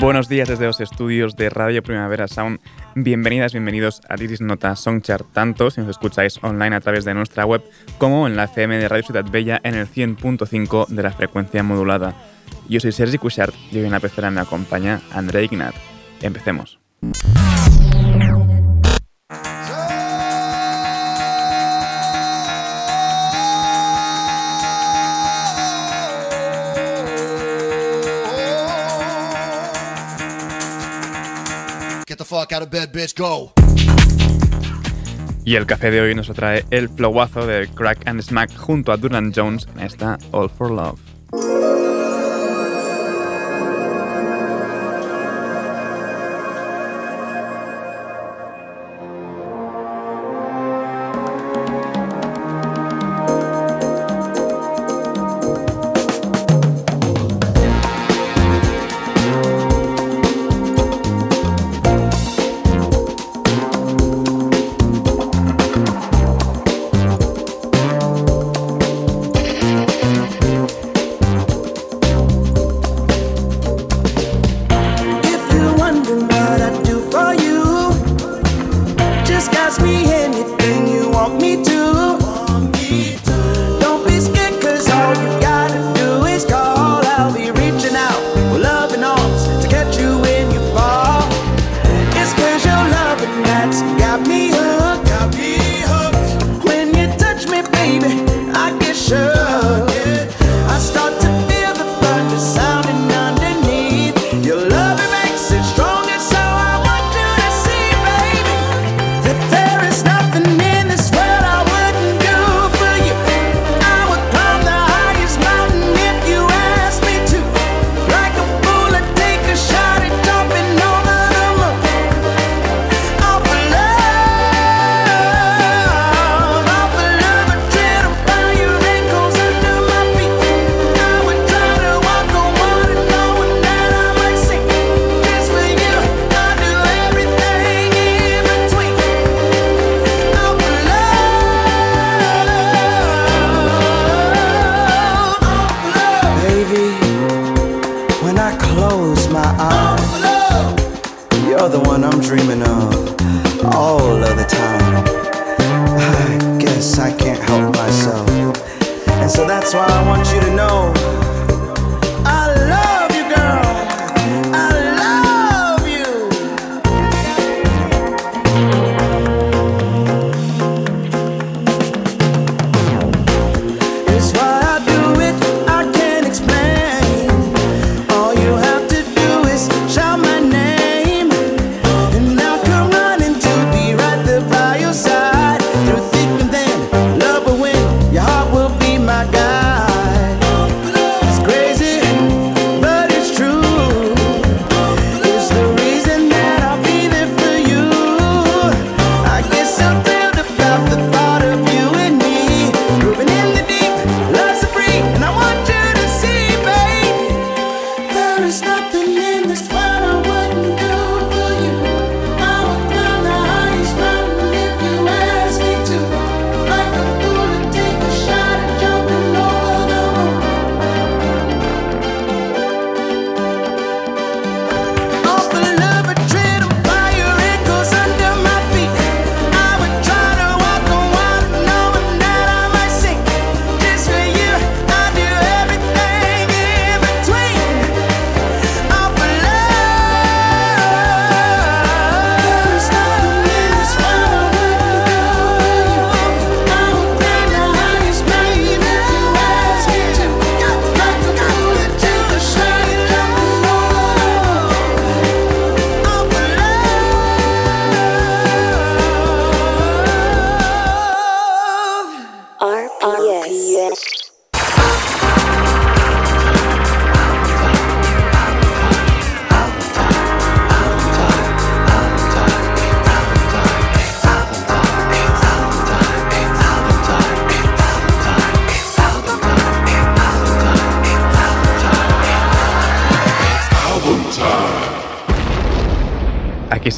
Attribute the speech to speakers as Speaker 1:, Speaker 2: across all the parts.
Speaker 1: Buenos días desde los estudios de Radio Primavera Sound. Bienvenidas, bienvenidos a Iris Nota Songchart, tanto si nos escucháis online a través de nuestra web como en la FM de Radio Ciudad Bella en el 100.5 de la frecuencia modulada. Yo soy Sergi Cushart y hoy en la pecera me acompaña André Ignat. Empecemos. Y el café de hoy nos trae el flowazo de Crack and Smack junto a Duran Jones en esta All for Love.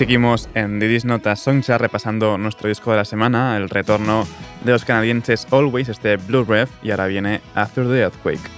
Speaker 2: Seguimos en Didis Notas Songchart repasando nuestro disco de la semana, el retorno de los canadienses Always, este Blue Rev, y ahora viene After the Earthquake.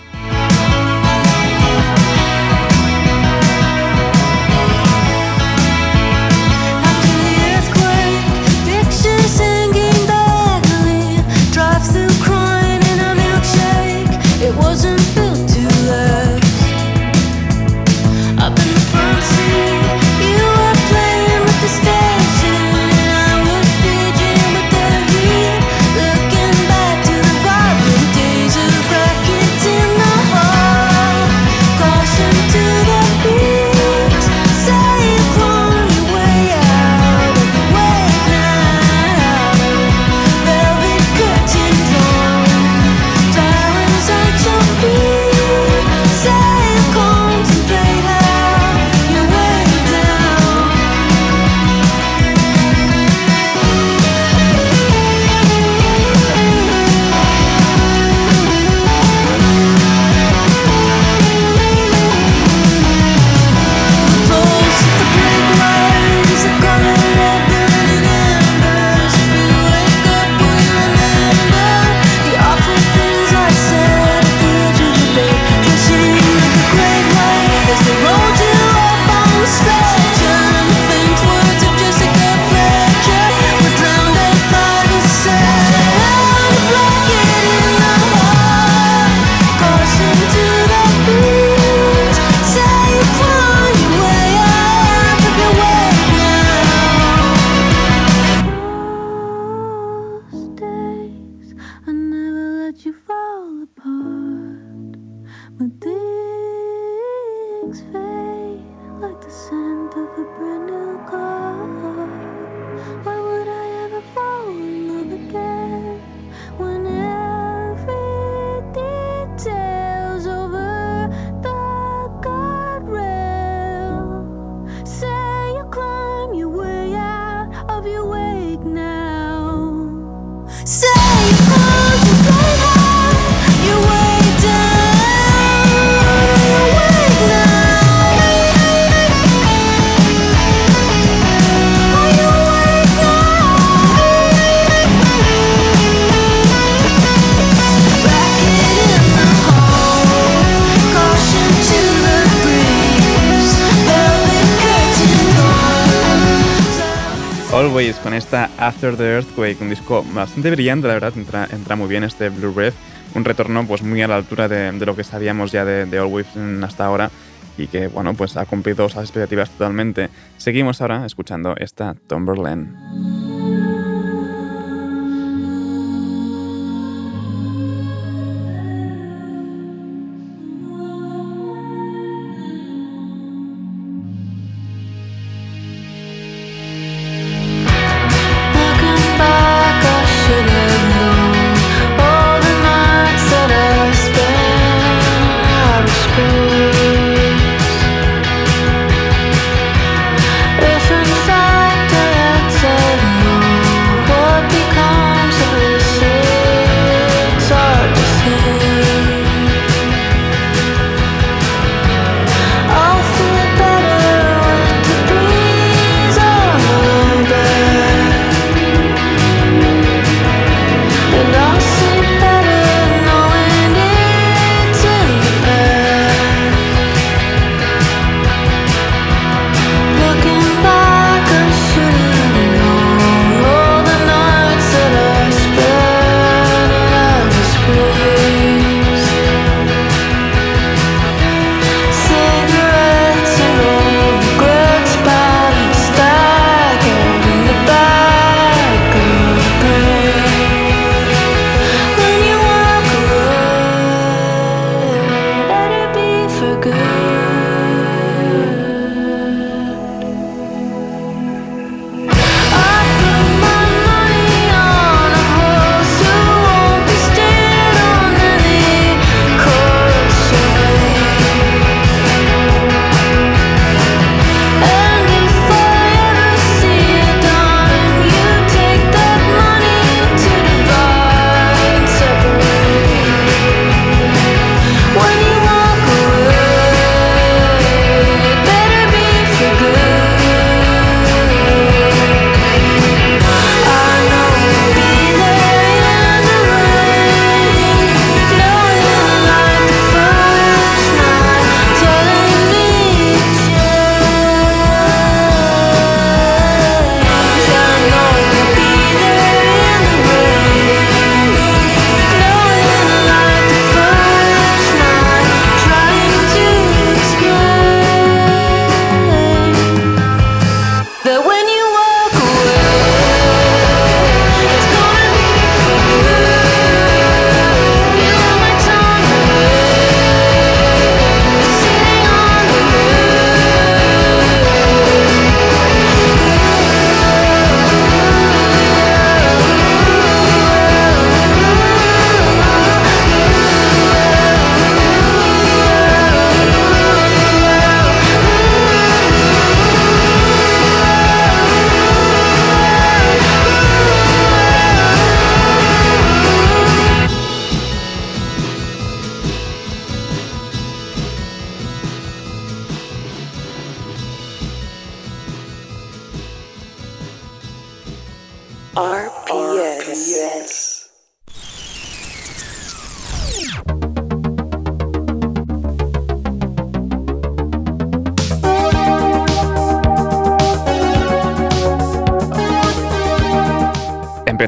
Speaker 2: After the Earthquake, un disco bastante brillante, la verdad, entra, muy bien este Blue Red, un retorno pues muy a la altura de, lo que sabíamos ya de, de All hasta ahora y que, bueno, pues ha cumplido las expectativas totalmente. Seguimos ahora escuchando esta Tomberland.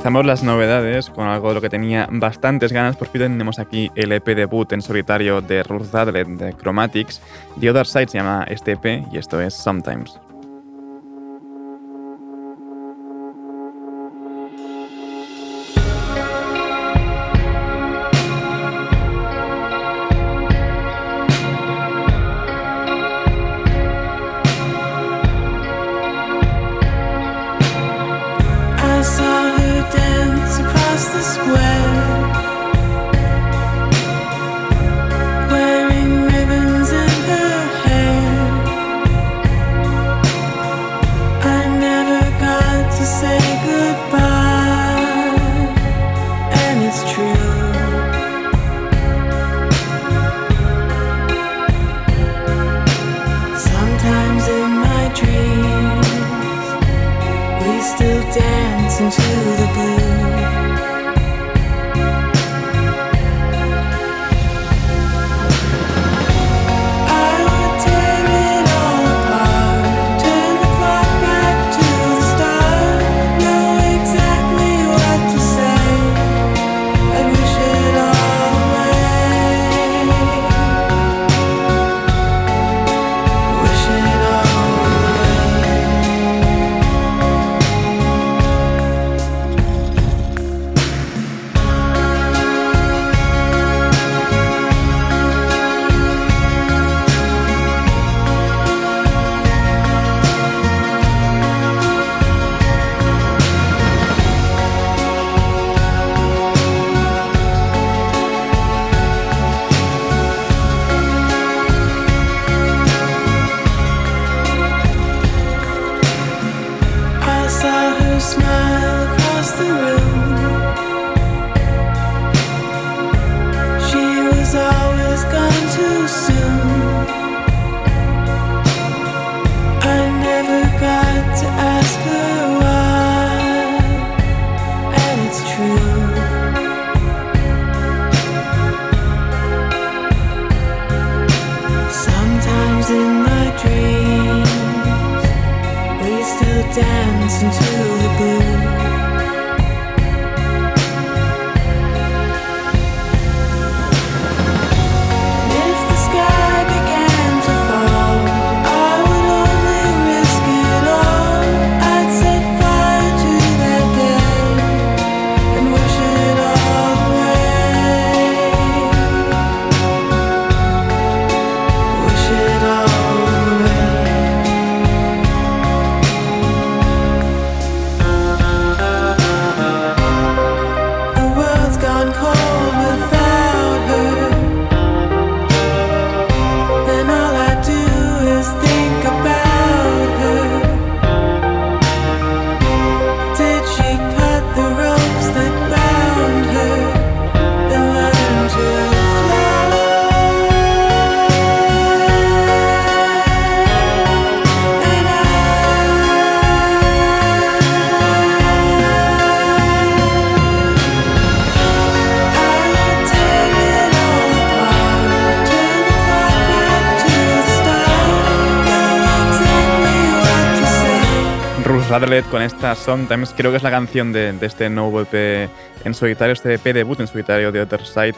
Speaker 3: Empezamos las novedades con algo de lo que tenía bastantes ganas. Por fin tenemos aquí el EP debut en solitario de Ruth Zadlet de Chromatics. The Other Side se llama este EP y esto es Sometimes. Con esta Sometimes, creo que es la canción de, este nuevo EP en solitario, este EP debut en solitario de Other Side,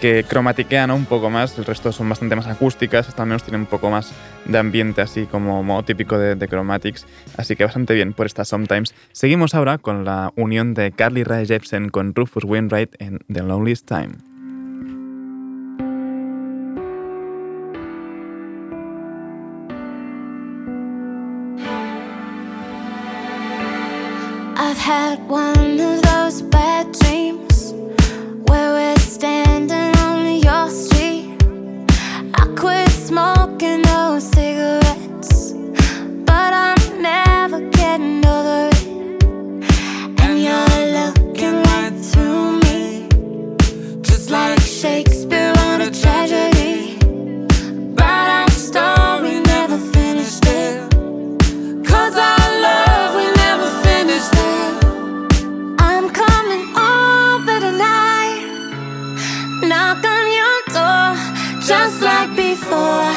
Speaker 3: que cromatiquea un poco más, el resto son bastante más acústicas, esta al menos tiene un poco más de ambiente así como modo típico de, de, Chromatics, así que bastante bien por esta Sometimes. Seguimos ahora con la unión de Carly Rae Jepsen con Rufus Wainwright en The Loneliest Time.
Speaker 2: Had one of those bad dreams where we're standing on your street. I quit smoking those cigarettes, but I'm never getting over it. And you're looking right through me, just like Shakespeare before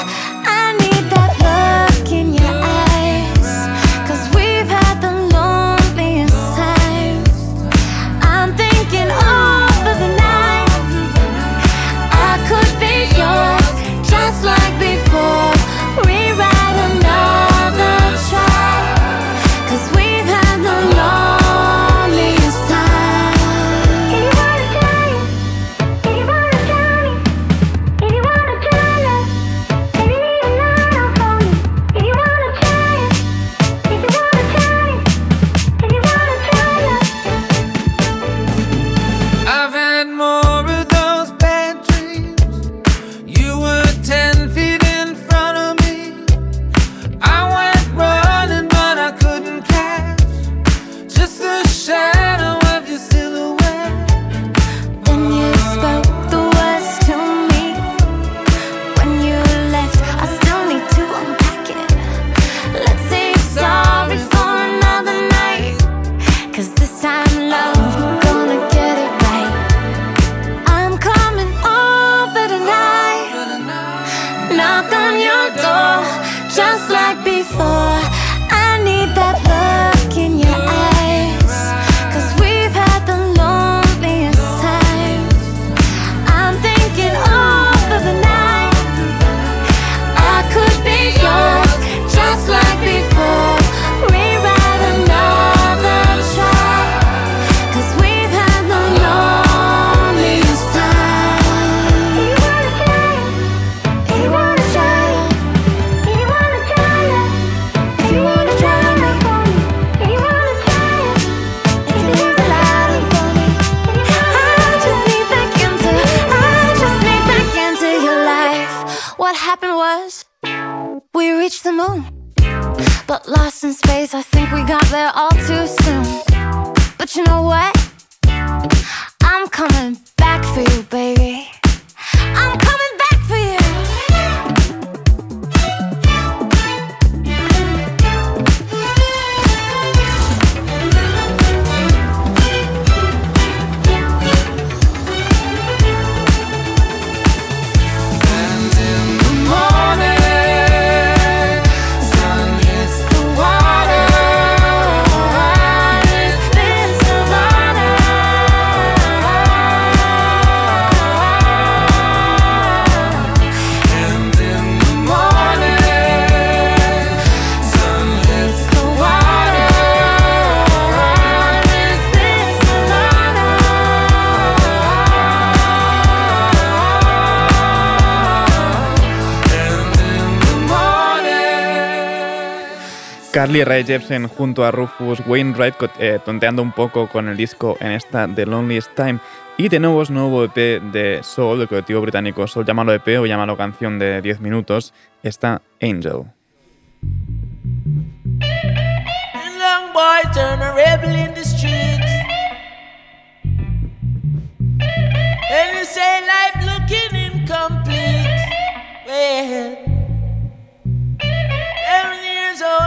Speaker 4: Carly Rae Jepsen junto a Rufus Wainwright eh, tonteando un poco con el disco en esta The Loneliest Time. Y de nuevo nuevo EP de Soul, del colectivo británico Soul, llámalo EP o llámalo canción de 10 minutos, está Angel.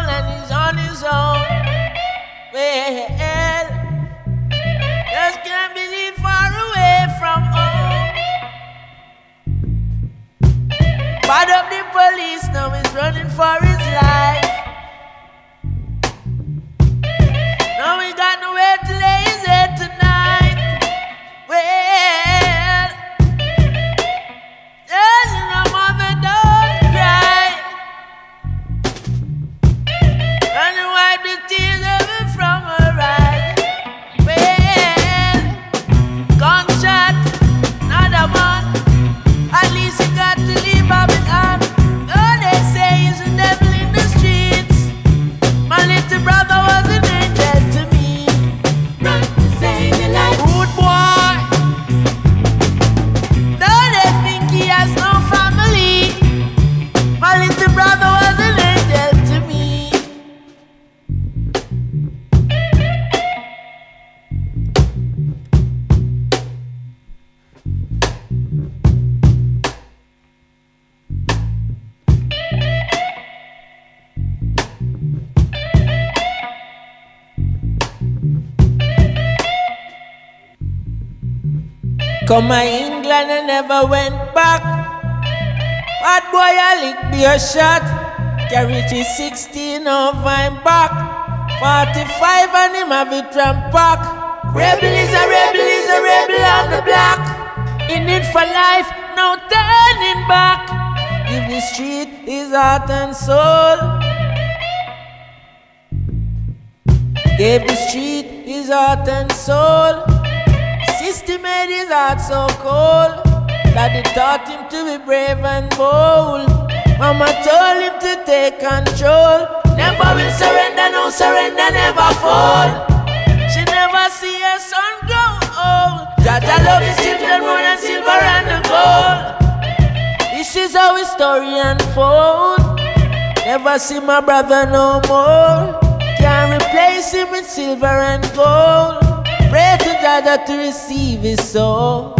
Speaker 5: and on his own. Well, just can't believe far away from home. Part of the police now is running for his life. Now we got Come to England and never went back. Bad boy, I lick be a shot. Carry 16 of I'm back. 45 and him have it tramp back. Rebel is a rebel is a rebel on the block. In it for life, no turning back. Give the street his heart and soul. Give the street his heart and soul. System made his heart so cold that it taught him to be brave and bold. Mama told him to take control. Never will surrender, no surrender, never fall. She never see her son grow old. Jaja love his children more than silver and gold. This is how his story unfold. Never see my brother no more. Can't replace him with silver and gold. Pray to Jaja to receive his soul.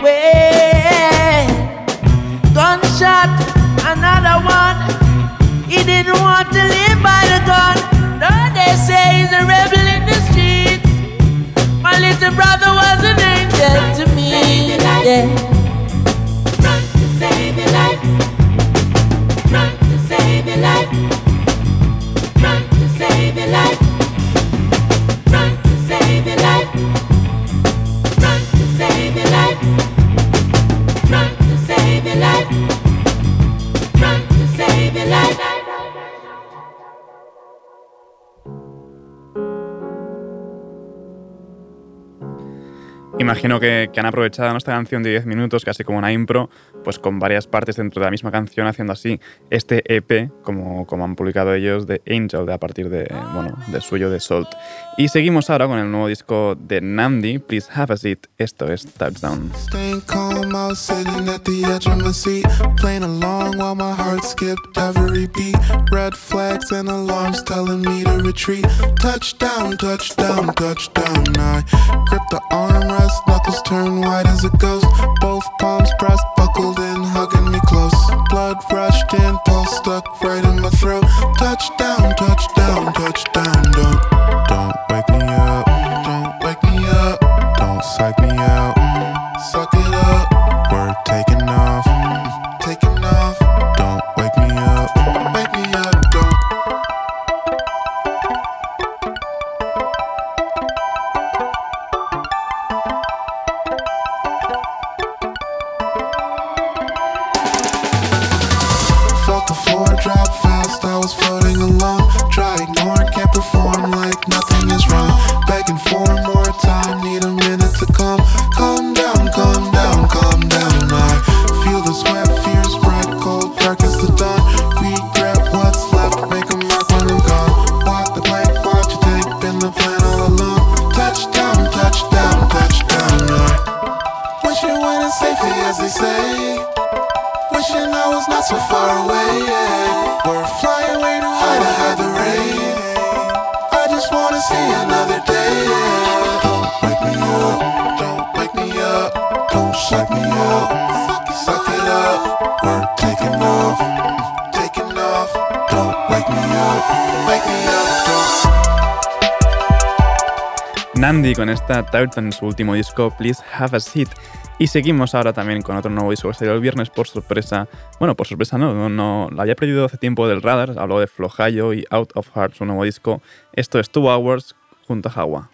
Speaker 5: Well, gunshot, another one. He didn't want to live by the gun. No, they say he's a rebel in the streets. My little brother was an angel to me. Yeah.
Speaker 6: Run to save your life.
Speaker 4: Imagino que, que han aprovechado nuestra canción de 10 minutos, casi como una impro, pues con varias partes dentro de la misma canción, haciendo así este EP, como, como han publicado ellos, de Angel, de, a partir de, bueno, de suyo de Salt. Y seguimos ahora con el nuevo disco de Nandi, Please Have a Seat. Esto es Touchdown.
Speaker 7: Touchdown, touchdown, touchdown. I grip the armrest, knuckles turn white as a ghost. Both palms pressed, buckled in, hugging me close. Blood rushed in, pulse stuck right in my throat. Touchdown, touchdown, touchdown. Don't, don't wake me up. Don't wake me up. Don't psych me out. Suck it up. We're taking off.
Speaker 4: Con esta en su último disco, Please Have a Seat. Y seguimos ahora también con otro nuevo disco que salió el viernes por sorpresa. Bueno, por sorpresa no, no, no lo había perdido hace tiempo del radar. Habló de Flojayo y Out of Heart, su nuevo disco. Esto es Two Hours junto a Hawa.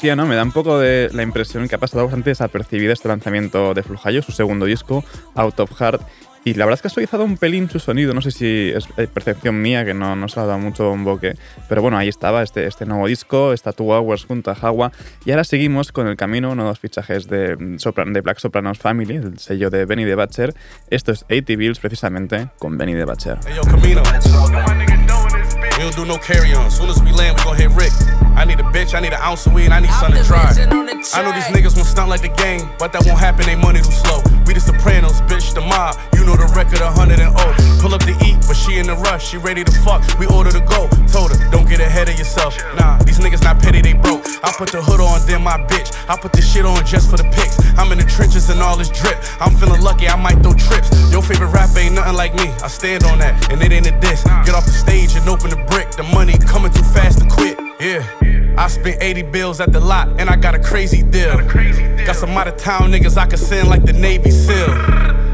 Speaker 4: Decía, ¿no? Me da un poco de la impresión que ha pasado bastante desapercibida este lanzamiento de Flujayo, su segundo disco, Out of Heart. Y la verdad es que ha suavizado un pelín su sonido. No sé si es eh, percepción mía, que no, no se ha dado mucho bomboque. Pero bueno, ahí estaba este, este nuevo disco, está Two Hours junto a Hawa. Y ahora seguimos con el camino, uno de los fichajes de, mm, Sopran- de Black Sopranos Family, el sello de Benny the Butcher. Esto es 80 Bills, precisamente, con Benny the Butcher.
Speaker 8: Hey, yo, Camino. We don't do no carry on. Soon as we land, we gon' hit Rick. I need a bitch, I need an ounce of weed, I need something to try. I know these niggas won't stunt like the game, but that won't happen, they money too slow. We the Sopranos, bitch, the mob. You know the record, 100 and oh. Pull up to eat, but she in the rush, she ready to fuck. We order to go. Told her, don't get ahead of yourself. Nah, these niggas not petty, they broke. I put the hood on, then my bitch. I put this shit on just for the pics. I'm in the trenches and all this drip. I'm feeling lucky, I might throw trips. Your favorite rapper ain't nothing like me. I stand on that, and it ain't a diss. Get off the stage and open the brick. The money coming too fast to quit. Yeah. I spent 80 bills at the lot, and I got a crazy deal. Got some out of town niggas I can send like the Navy SEAL.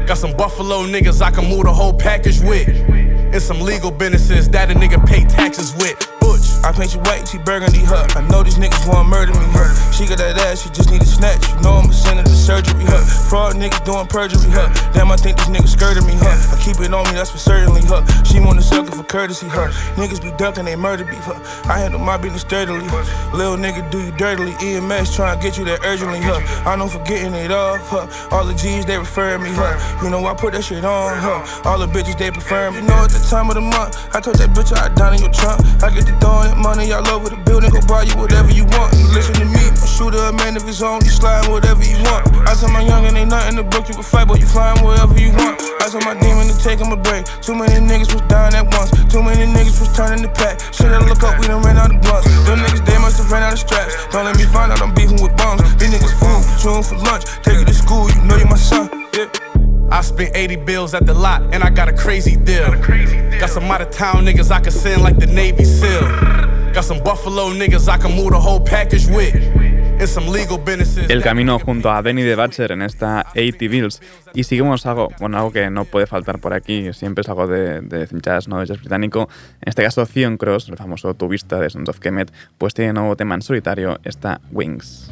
Speaker 8: Got some Buffalo niggas I can move the whole package with. And some legal businesses that a nigga pay taxes with. Butch.
Speaker 9: I paint you white, she burgundy her. I know these niggas wanna murder me, huh? She got that ass, she just need a snatch. You know I'm a send her to surgery, huh? Fraud niggas doing perjury, huh? Damn, I think these niggas skirted me, huh? I keep it on me, that's for certainly, huh? She want to sucker for courtesy, huh? Niggas be ducking, they murder beef, her. I handle my business her. Little nigga do you dirtily. EMS trying to get you there urgently, huh? I know for getting it off, huh? All the G's, they refer me, huh? You know I put that shit on, huh? All the bitches, they prefer me. You know at the time of the month, I told that bitch I'd down in your trunk. I get to throwing money all over the building, go buy you whatever you want. Listen to me, a shooter, a man of his own, you slide whatever you want. I tell my youngin' ain't nothing to book, you can fight, but you flying wherever you want. I tell my demon to take him a break. Too many niggas was dying at once, too many niggas was turning the pack. Shit, I look up, we done ran out of blunts. Them niggas, they must have ran out of straps. Don't let me find out I'm beefing with bums. These niggas food, tune for lunch. Take you to school, you know you my son. Yeah.
Speaker 8: I spent 80 bills at the lot, and I got a crazy deal. Got some out of town niggas I can send like the Navy SEAL. Got some Buffalo niggas I can move the whole package with.
Speaker 4: El camino junto a Benny the Butcher en esta 80 Bills. Y seguimos algo, bueno, algo que no puede faltar por aquí, siempre es algo de, de jazz, ¿no? de jazz británico. En este caso, Theon Cross, el famoso tubista de Sons of Kemet, pues tiene nuevo tema en solitario, esta Wings.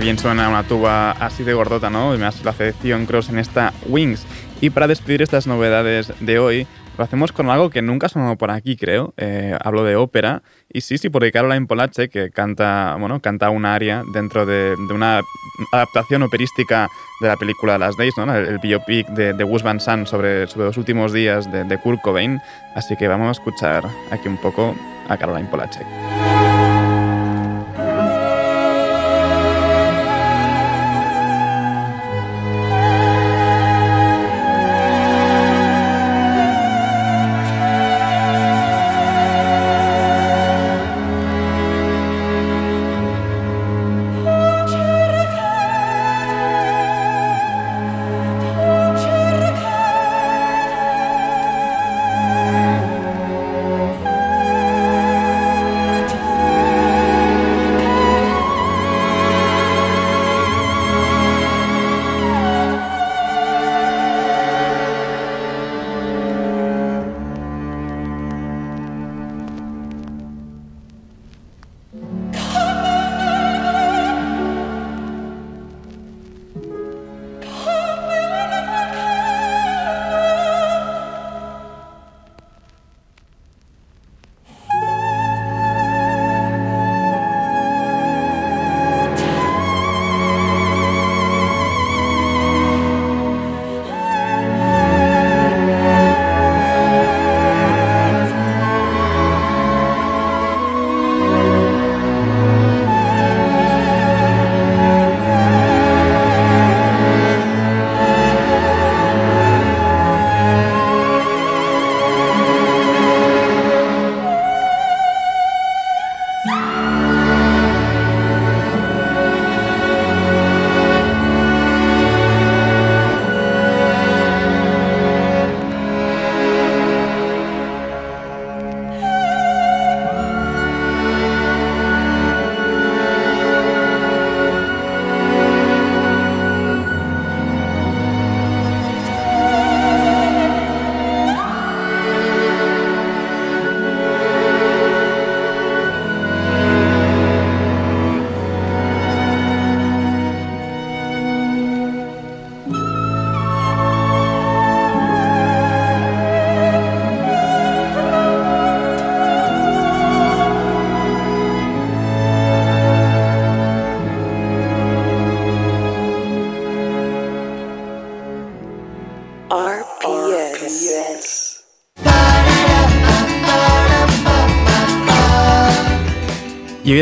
Speaker 4: Bien suena una tuba así de gordota, ¿no? Y más la Theon Cross en esta Wings. Y para despedir estas novedades de hoy, lo hacemos con algo que nunca ha sonado por aquí, creo. Eh, hablo de ópera. Y sí, sí, porque Caroline Polache, que canta, bueno, canta una aria dentro de, de una adaptación operística de la película Last Days, ¿no? el, el biopic de, de Gus Van Sant sobre, sobre los últimos días de, de Kurt Cobain. Así que vamos a escuchar aquí un poco a Caroline Polachek.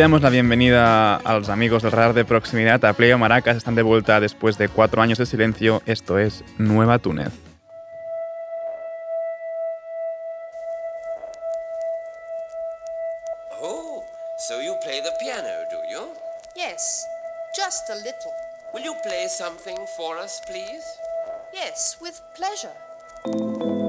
Speaker 4: Damos la bienvenida a los amigos del radar de proximidad, a Pleo Maracas, están de vuelta después de cuatro años de silencio, esto es Nueva Túnez.
Speaker 10: Oh, so you play the piano, do you?
Speaker 11: Yes, just a little.
Speaker 10: Will you play something for us, please?
Speaker 11: Yes, with pleasure.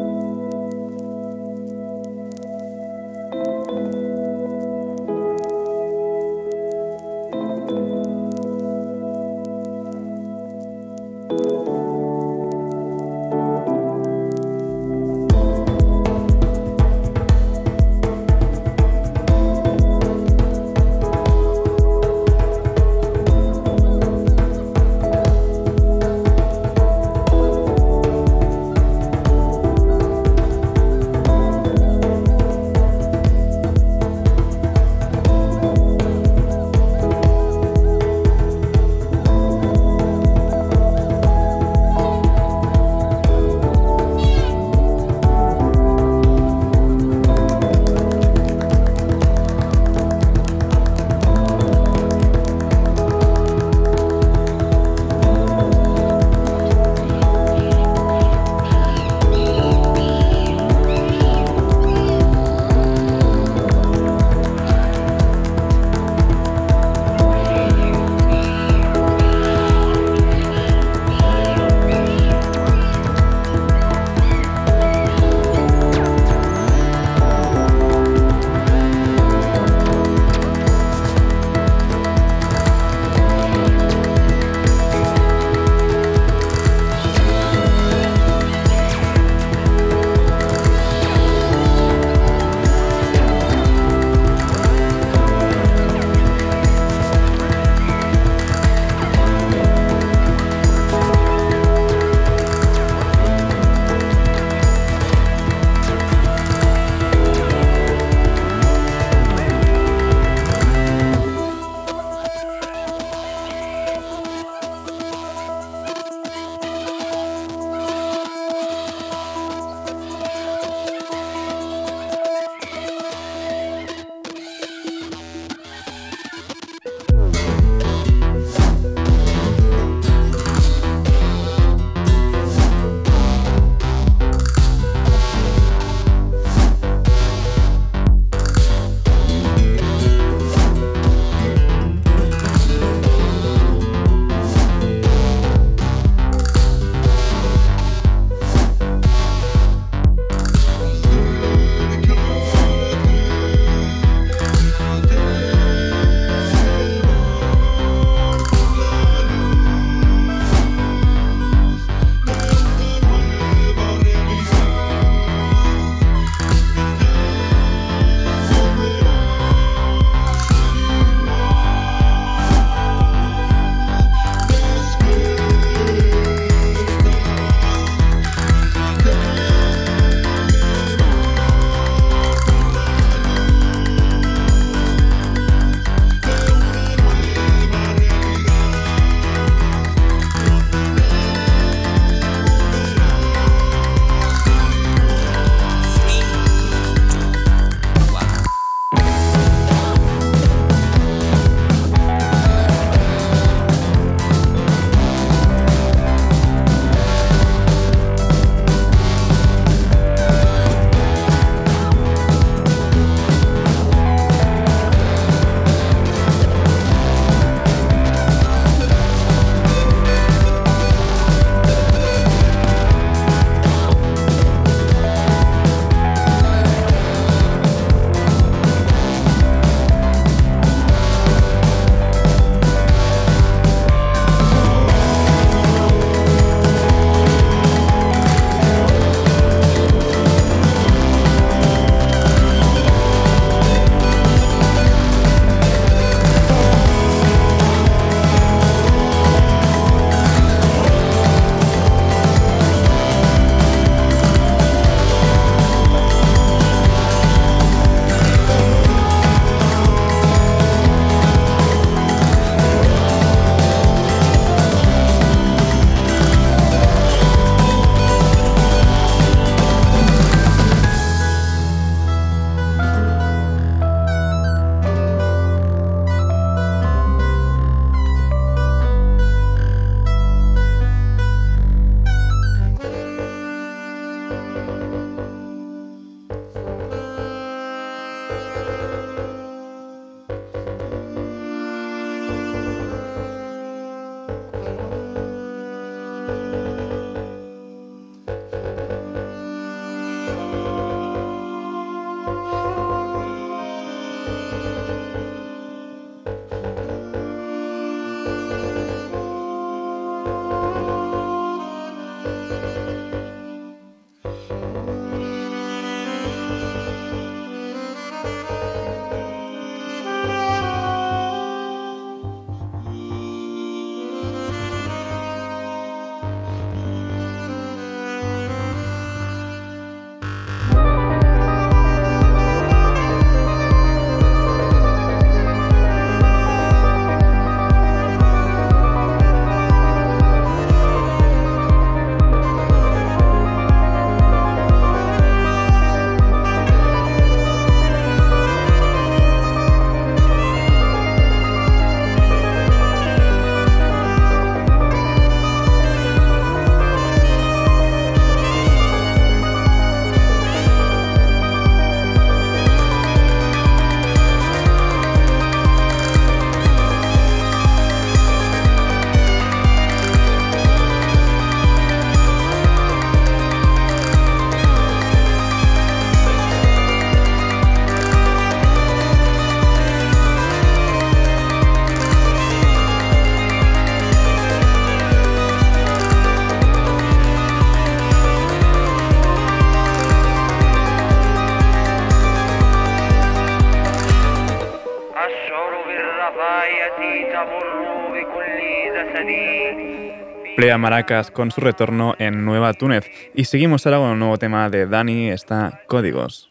Speaker 4: Plea Maracas con su retorno en Nueva Túnez. Y seguimos ahora con un nuevo tema de Dani, está Códigos.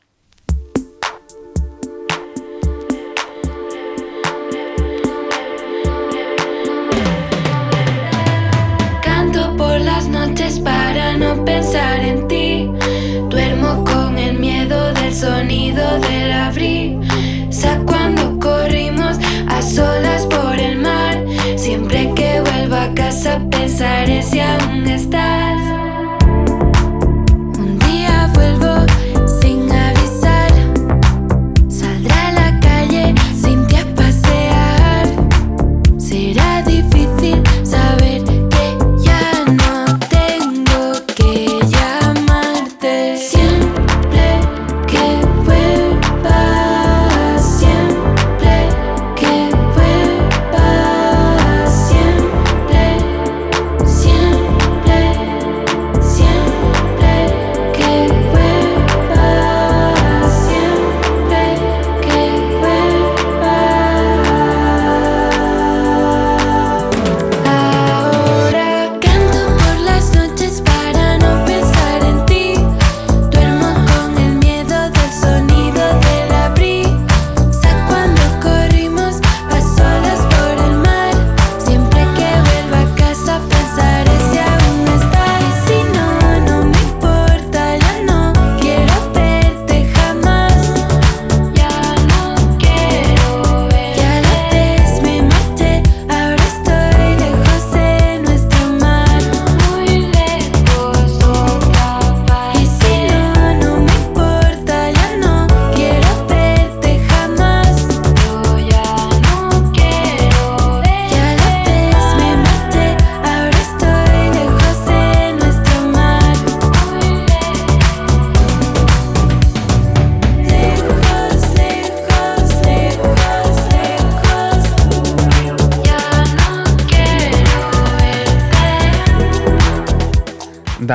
Speaker 2: Pensaré si aún estás.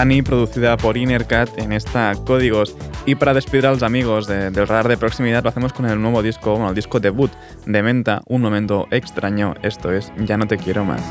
Speaker 4: Dani, producida por Innercat en esta Códigos. Y para despedir a los amigos de, del radar de proximidad, lo hacemos con el nuevo disco, bueno, el disco debut de Menta, Un Momento Extraño. Esto es Ya no te quiero más.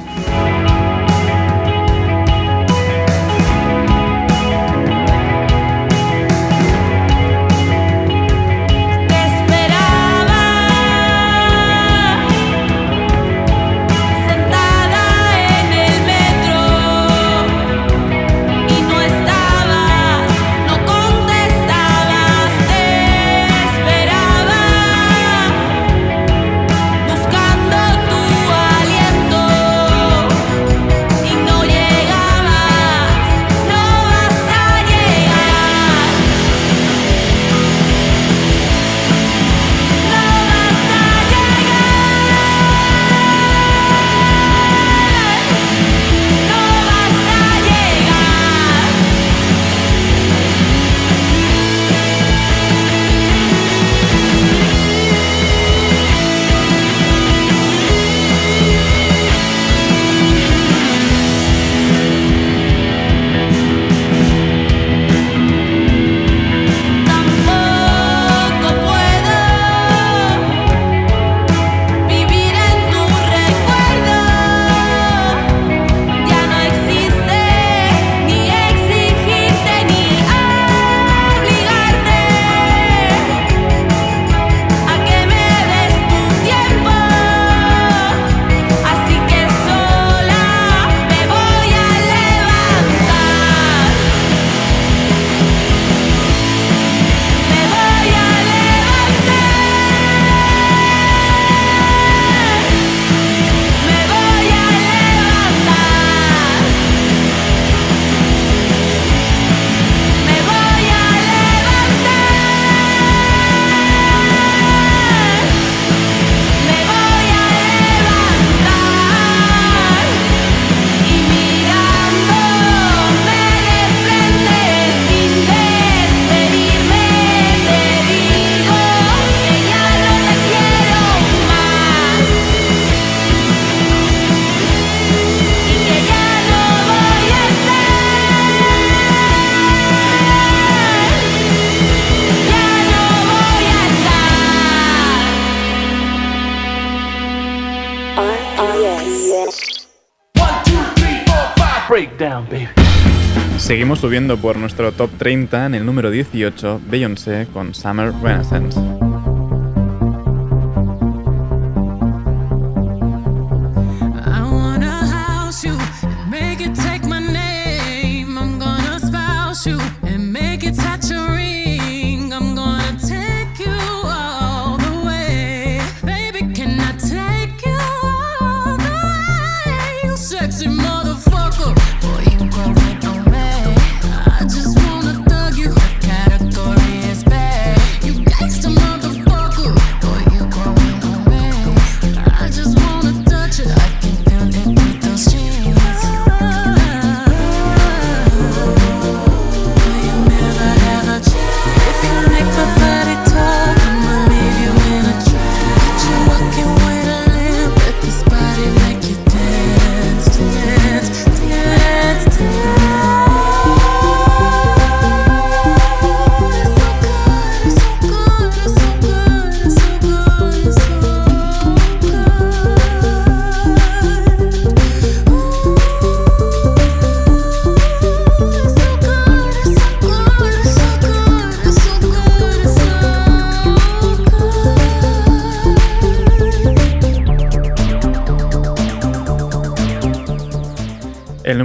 Speaker 12: subiendo por nuestro top 30 en el número 18, Beyoncé con Summer Renaissance.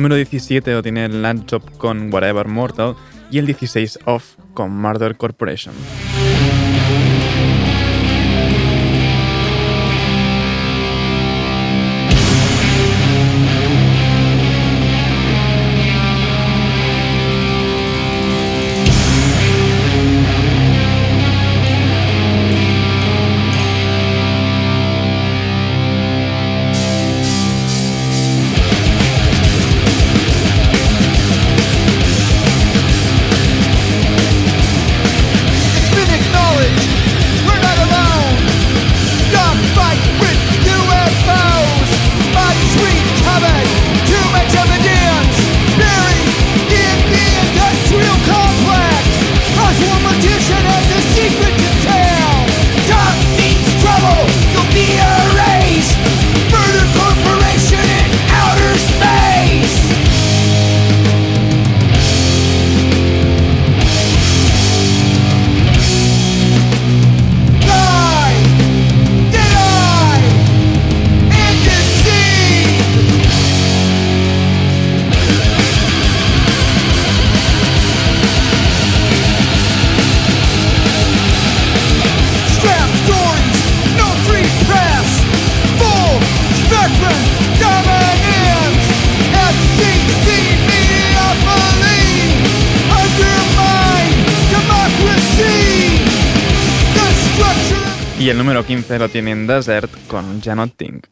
Speaker 12: número 17 lo tiene Landjob con Whatever Mortal y el 16 Off con Murder Corporation. Y el número 15 lo tienen Desert con Janot Think.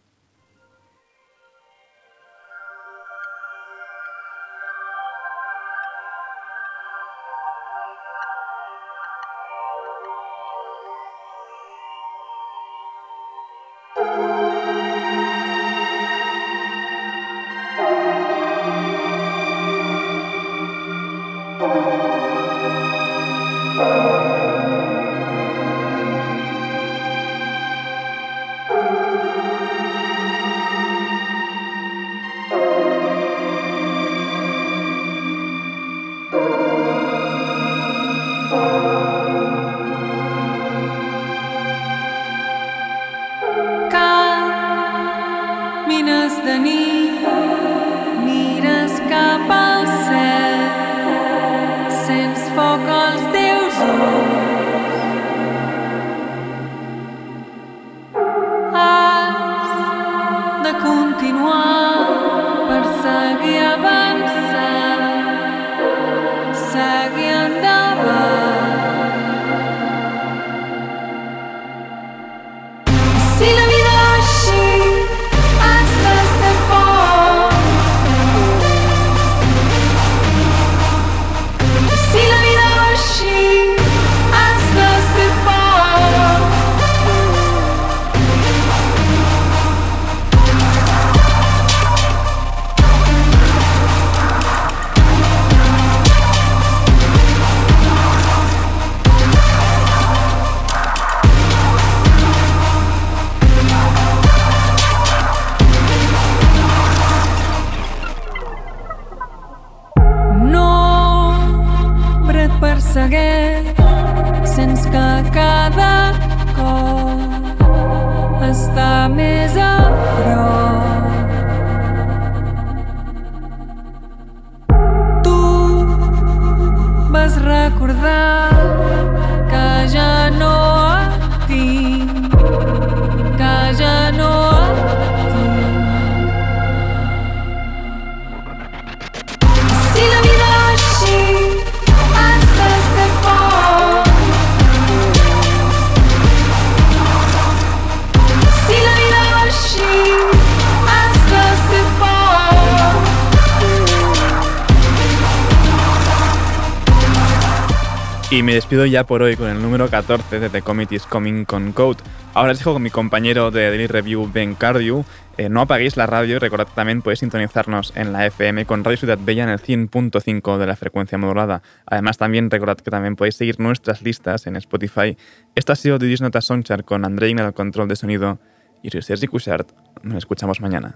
Speaker 4: Despido ya por hoy con el número 14 de The Committee's Coming con Code. Ahora os dejo con mi compañero de Daily Review, Ben Cardew. Eh, no apaguéis la radio y recordad que también podéis sintonizarnos en la FM con Radio Ciudad Bella en el 100.5 de la frecuencia modulada. Además, también recordad que también podéis seguir nuestras listas en Spotify. Esto ha sido Didis Nota Sonchar con Andreina al control de sonido. Y soy Sergi Cushart. Nos escuchamos mañana.